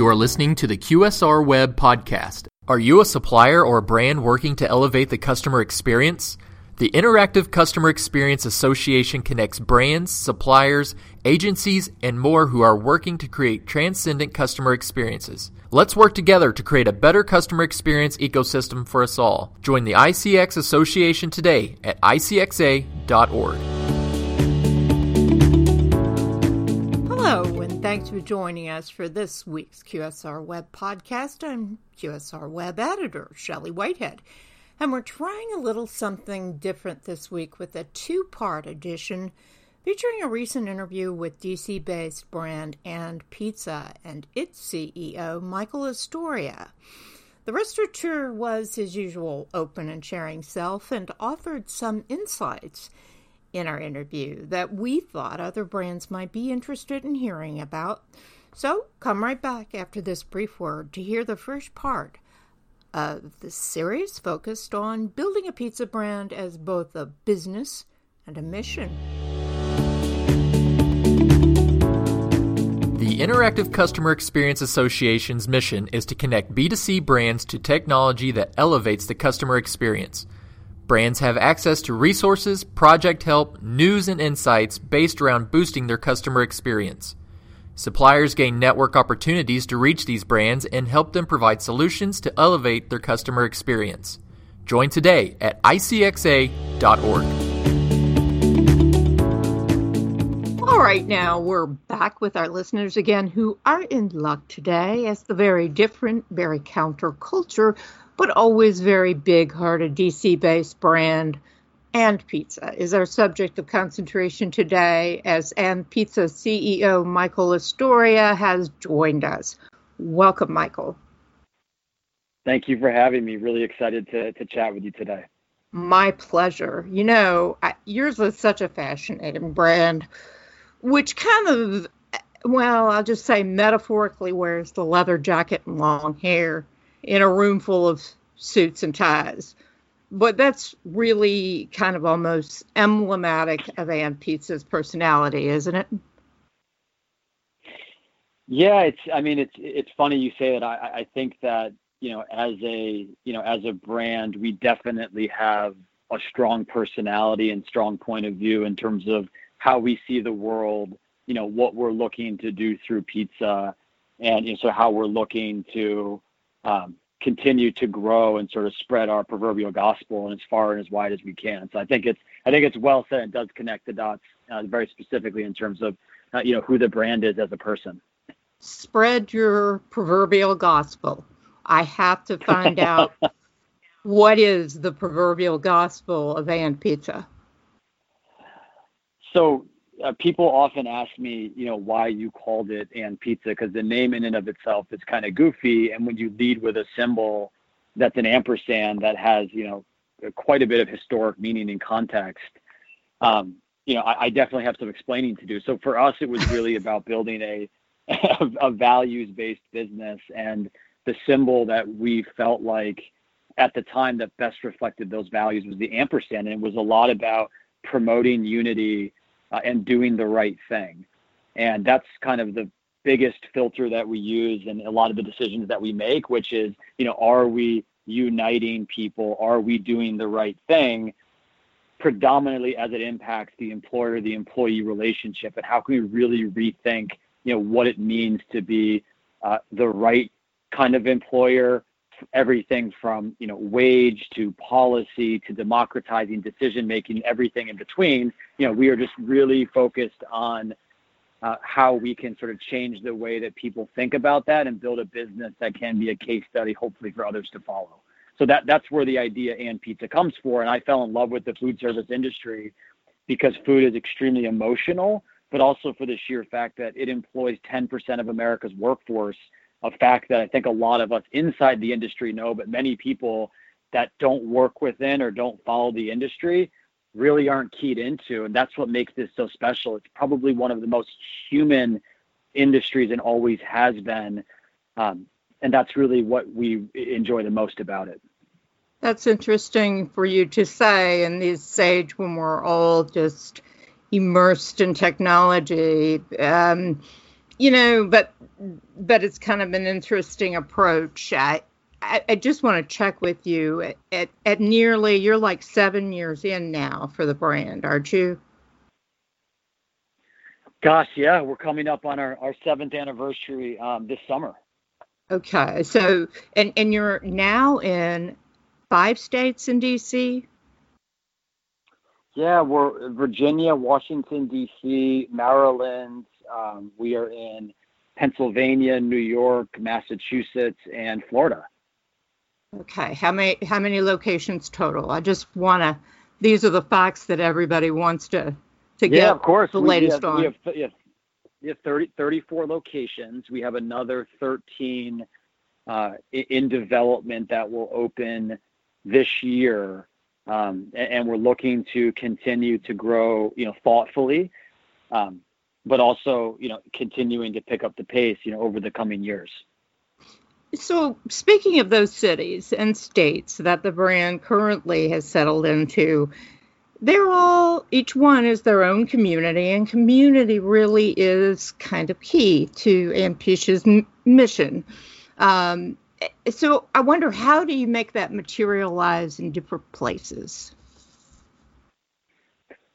You are listening to the QSR Web Podcast. Are you a supplier or a brand working to elevate the customer experience? The Interactive Customer Experience Association connects brands, suppliers, agencies, and more who are working to create transcendent customer experiences. Let's work together to create a better customer experience ecosystem for us all. Join the ICX Association today at icxa.org. thanks for joining us for this week's QSR Web podcast. I'm QSR Web editor Shelley Whitehead, and we're trying a little something different this week with a two part edition featuring a recent interview with DC based brand and Pizza and its CEO, Michael Lastoria. The restaurateur was his usual open and sharing self and offered some insights in our interview that we thought other brands might be interested in hearing about. So come right back after this brief word to hear the first part of the series focused on building a pizza brand as both a business and a mission. The Interactive Customer Experience Association's mission is to connect B2C brands to technology that elevates the customer experience. Brands have access to resources, project help, news, and insights based around boosting their customer experience. Suppliers gain network opportunities to reach these brands and help them provide solutions to elevate their customer experience. Join today at icxa.org. All right, now we're back with our listeners again who are in luck today as the very different, very counterculture, but always very big hearted DC based brand and Pizza is our subject of concentration today as And Pizza CEO Michael Lastoria has joined us. Welcome, Michael. Thank you for having me. Really excited to, to chat with you today. My pleasure. You know, yours was such a fascinating brand which kind of, well, I'll just say metaphorically wears the leather jacket and long hair in a room full of suits and ties. But that's really kind of almost emblematic of And Pizza's personality, isn't it? Yeah, it's. I mean, it's it's funny you say that. I I think that you know, as a you know, as a brand, we definitely have a strong personality and strong point of view in terms of how we see the world, you know, what we're looking to do through pizza, and you know, so how we're looking to um, continue to grow and sort of spread our proverbial gospel and as far and as wide as we can. So I think it's I think it's well said. It does connect the dots uh, very specifically in terms of uh, you know who the brand is as a person. Spread your proverbial gospel. I have to find out what is the proverbial gospel of And Pizza so uh, people often ask me, you know, why you called it and pizza because the name in and of itself is kind of goofy, and when you lead with a symbol that's an ampersand that has, you know, quite a bit of historic meaning and context, um, you know, I, I, definitely have some explaining to do. So for us, it was really about building a a, a values-based business, and the symbol that we felt like at the time that best reflected those values was the ampersand, and it was a lot about promoting unity uh, and doing the right thing. And that's kind of the biggest filter that we use in a lot of the decisions that we make, which is, you know, are we uniting people? Are we doing the right thing? Predominantly as it impacts the employer the employee relationship, and how can we really rethink, you know, what it means to be uh, the right kind of employer everything from you know wage to policy to democratizing decision making everything in between you know we are just really focused on uh, how we can sort of change the way that people think about that and build a business that can be a case study hopefully for others to follow. So that that's where the idea and pizza comes for and i fell in love with the food service industry because food is extremely emotional but also for the sheer fact that it employs 10% of america's workforce a fact that I think a lot of us inside the industry know, but many people that don't work within or don't follow the industry really aren't keyed into. And that's what makes this so special. It's probably one of the most human industries and always has been. Um, and that's really what we enjoy the most about it. That's interesting for you to say in this age when we're all just immersed in technology. Um, you know, but but it's kind of an interesting approach. I I, I just want to check with you at, at, at nearly you're like seven years in now for the brand, aren't you? Gosh, yeah, we're coming up on our, our seventh anniversary um, this summer. Okay, so and and you're now in five states in DC. Yeah, we're Virginia, Washington D.C., Maryland. Um, we are in Pennsylvania, New York, Massachusetts, and Florida. Okay, how many how many locations total? I just want to. These are the facts that everybody wants to to get. Yeah, of course. The latest we have, on. We have, we have we have 30, 34 locations. We have another 13 uh, in development that will open this year. Um, and, and, we're looking to continue to grow, you know, thoughtfully, um, but also, you know, continuing to pick up the pace, you know, over the coming years. So, speaking of those cities and states that the brand currently has settled into, they're all each one is their own community and community really is kind of key to And Pizza's m- mission um, so i wonder how do you make that materialize in different places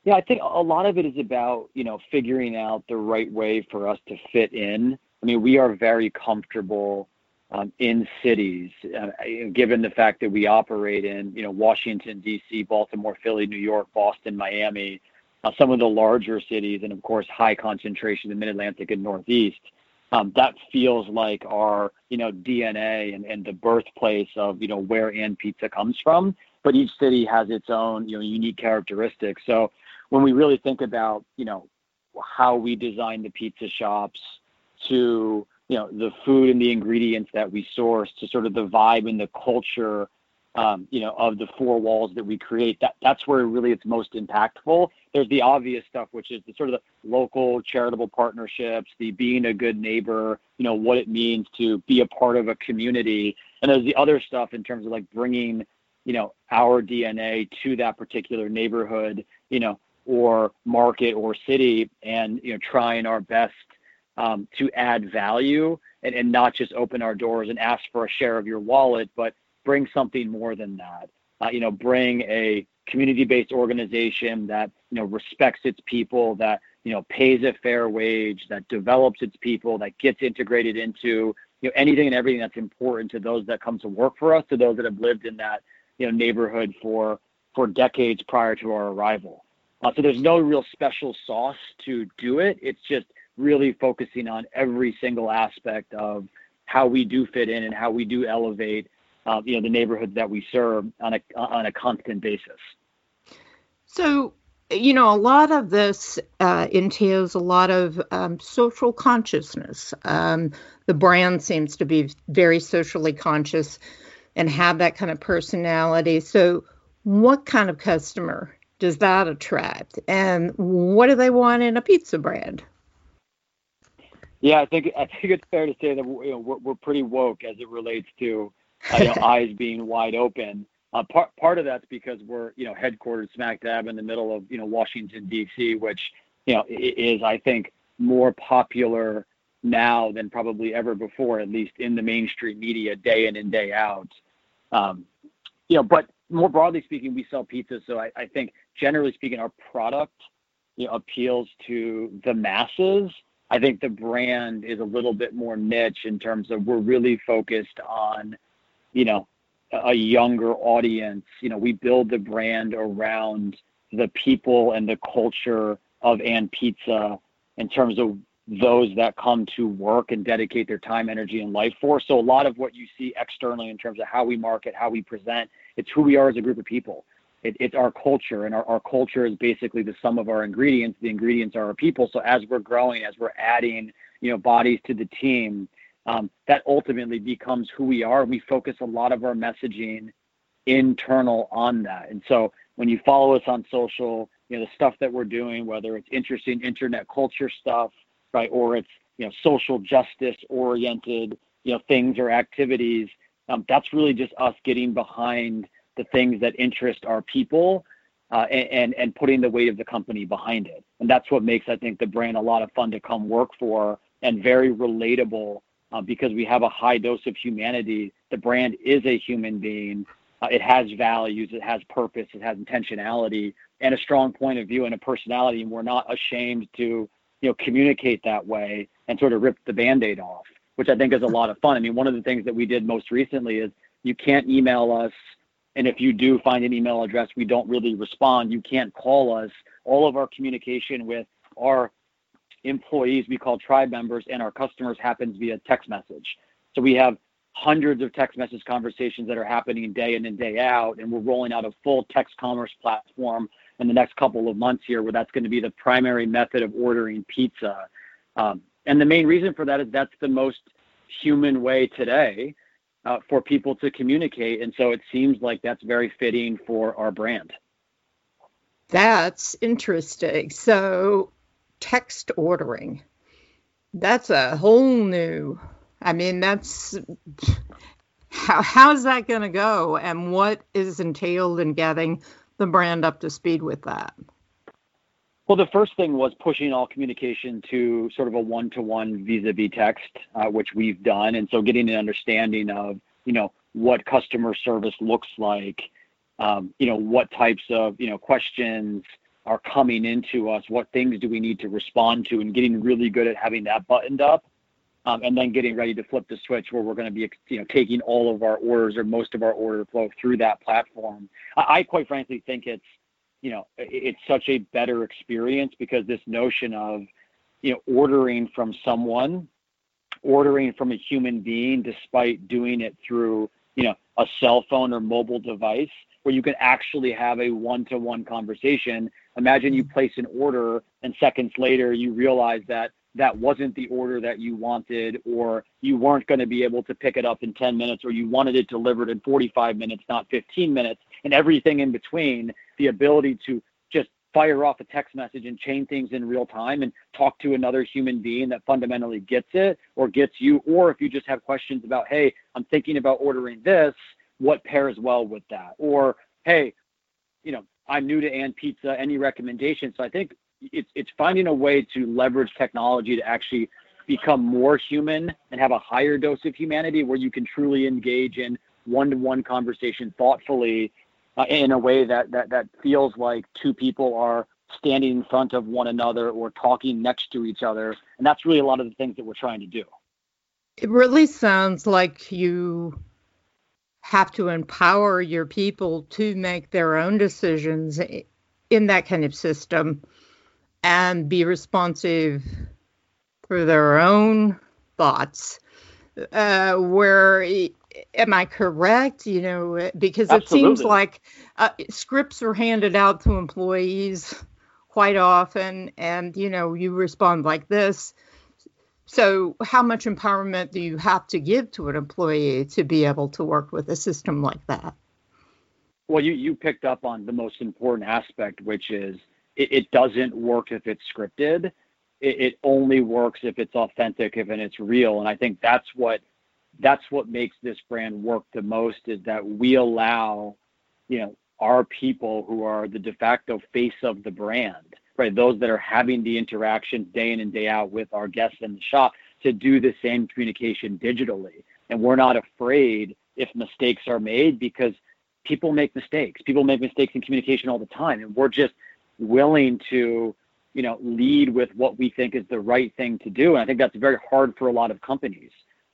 yeah i think a lot of it is about you know figuring out the right way for us to fit in i mean we are very comfortable um, in cities, uh, given the fact that we operate in, you know, Washington D.C., Baltimore, Philly, New York, Boston, Miami, uh, some of the larger cities, and of course high concentration in the Mid-Atlantic and Northeast. Um, that feels like our, you know, DNA and, and the birthplace of, you know, where And Pizza comes from. But each city has its own, you know, unique characteristics. So when we really think about, you know, how we design the pizza shops to you know the food and the ingredients that we source to sort of the vibe and the culture um, you know of the four walls that we create that that's where really it's most impactful. There's the obvious stuff which is the sort of the local charitable partnerships the being a good neighbor you know what it means to be a part of a community. And there's the other stuff in terms of like bringing you know our dna to that particular neighborhood you know or market or city and you know trying our best um, to add value and, and not just open our doors and ask for a share of your wallet, but bring something more than that. Uh, you know, bring a community-based organization that you know respects its people, that you know pays a fair wage, that develops its people, that gets integrated into you know anything and everything that's important to those that come to work for us, to those that have lived in that you know neighborhood for for decades prior to our arrival. Uh, so there's no real special sauce to do it. It's just really focusing on every single aspect of how we do fit in and how we do elevate, uh, you know, the neighborhoods that we serve on a on a constant basis. So, you know, a lot of this uh, entails a lot of um, social consciousness. Um, the brand seems to be very socially conscious and have that kind of personality. So, what kind of customer does that attract, and what do they want in a pizza brand? Yeah, I think I think it's fair to say that you know, we're, we're pretty woke as it relates to uh, you know, eyes being wide open. Uh, part part of that's because we're you know headquartered smack dab in the middle of you know Washington D.C., which you know is I think more popular now than probably ever before, at least in the mainstream media, day in and day out. Um, you know, but more broadly speaking, we sell pizza, so I, I think generally speaking, our product you know, appeals to the masses I think the brand is a little bit more niche in terms of we're really focused on, you know, a younger audience. You know, we build the brand around the people and the culture of And Pizza in terms of those that come to work and dedicate their time, energy, and life for. So a lot of what you see externally in terms of how we market, how we present, it's who we are as a group of people it, it's our culture, and our, our culture is basically the sum of our ingredients. The ingredients are our people. So as we're growing, as we're adding, you know, bodies to the team, um, that ultimately becomes who we are. We focus a lot of our messaging internal on that. And so when you follow us on social, you know, the stuff that we're doing, whether it's interesting internet culture stuff, right, or it's you know social justice oriented, you know, things or activities, um, that's really just us getting behind the things that interest our people uh, and, and putting the weight of the company behind it. And that's what makes, I think, the brand a lot of fun to come work for and very relatable uh, because we have a high dose of humanity. The brand is a human being. Uh, it has values, it has purpose, it has intentionality, and a strong point of view and a personality. And we're not ashamed to, you know, communicate that way and sort of rip the band-aid off, which I think is a lot of fun. I mean, one of the things that we did most recently is you can't email us and if you do find an email address we don't really respond, you can't call us. All of our communication with our employees we call tribe members and our customers happens via text message. So we have hundreds of text message conversations that are happening day in and day out, and we're rolling out a full text commerce platform in the next couple of months here, where that's going to be the primary method of ordering pizza. Um, and the main reason for that is that's the most human way today uh, for people to communicate, and so it seems like that's very fitting for our brand. That's interesting. So text ordering. That's a whole new. I mean, that's how how's that going to go, and what is entailed in getting the brand up to speed with that? Well, the first thing was pushing all communication to sort of a one-to-one vis-a-vis text, uh, which we've done, and so getting an understanding of you know what customer service looks like, um, you know what types of you know questions are coming into us, what things do we need to respond to, and getting really good at having that buttoned up, Um, and then getting ready to flip the switch where we're going to be, you know, taking all of our orders or most of our order flow through that platform. I, I quite frankly think it's, you know, it's such a better experience because this notion of, you know, ordering from someone, ordering from a human being, despite doing it through, you know, a cell phone or mobile device, where you can actually have a one-to-one conversation Imagine you mm-hmm. place an order and seconds later you realize that that wasn't the order that you wanted or you weren't going to be able to pick it up in 10 minutes or you wanted it delivered in 45 minutes not 15 minutes and everything in between the ability to just fire off a text message and chain things in real time and talk to another human being that fundamentally gets it or gets you or if you just have questions about hey i'm thinking about ordering this what pairs well with that or hey you know I'm new to And Pizza. Any recommendations? So I think it's it's finding a way to leverage technology to actually become more human and have a higher dose of humanity where you can truly engage in one-to-one conversation thoughtfully uh, in a way that, that that feels like two people are standing in front of one another or talking next to each other. And that's really a lot of the things that we're trying to do. It really sounds like you have to empower your people to make their own decisions in that kind of system and be responsive for their own thoughts. Uh, where am I correct? You know, because it seems like uh, scripts are handed out to employees quite often, and you know, you respond like this. So, how much empowerment do you have to give to an employee to be able to work with a system like that? Well, you, you picked up on the most important aspect, which is it, it doesn't work if it's scripted. It, it, only works if it's authentic, if and it's real. And I think that's what that's what makes this brand work the most is that we allow, you know, our people who are the de facto face of the brand right? Those that are having the interaction day in and day out with our guests in the shop to do the same communication digitally. And we're not afraid if mistakes are made because people make mistakes. People make mistakes in communication all the time. And we're just willing to, you know, lead with what we think is the right thing to do. And I think that's very hard for a lot of companies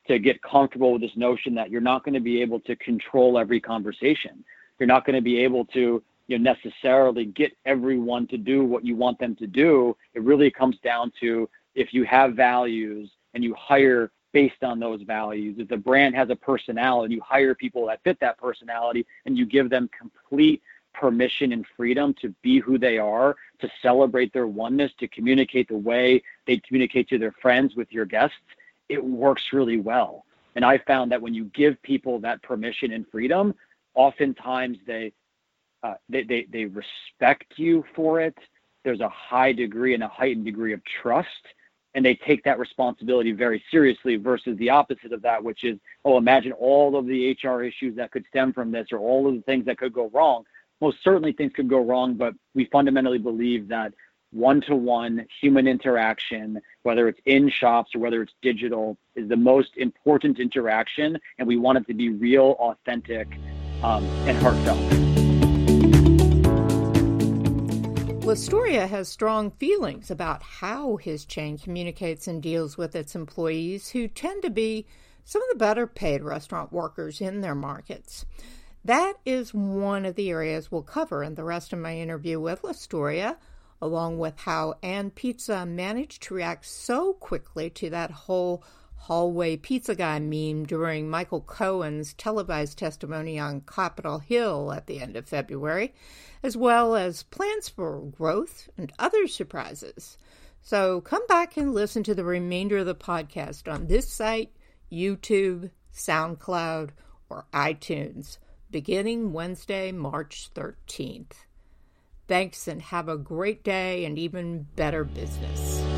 to get comfortable with this notion that you're not going to be able to control every conversation. You're not going to be able to you know, necessarily get everyone to do what you want them to do. It really comes down to if you have values and you hire based on those values. If the brand has a personality, you hire people that fit that personality and you give them complete permission and freedom to be who they are, to celebrate their oneness, to communicate the way they communicate to their friends with your guests, it works really well. And I found that when you give people that permission and freedom, oftentimes they uh, they, they, they respect you for it. There's a high degree and a heightened degree of trust, and they take that responsibility very seriously versus the opposite of that, which is, oh, imagine all of the HR issues that could stem from this or all of the things that could go wrong. Most certainly things could go wrong, but we fundamentally believe that one-to-one human interaction, whether it's in shops or whether it's digital, is the most important interaction, and we want it to be real, authentic, um, and heartfelt. Lastoria has strong feelings about how his chain communicates and deals with its employees, who tend to be some of the better paid restaurant workers in their markets. That is one of the areas we'll cover in the rest of my interview with Lastoria, along with how And Pizza managed to react so quickly to that whole hallway pizza guy meme during Michael Cohen's televised testimony on Capitol Hill at the end of February, as well as plans for growth and other surprises. So come back and listen to the remainder of the podcast on this site, YouTube, SoundCloud, or iTunes beginning Wednesday, March 13th. Thanks and have a great day and even better business.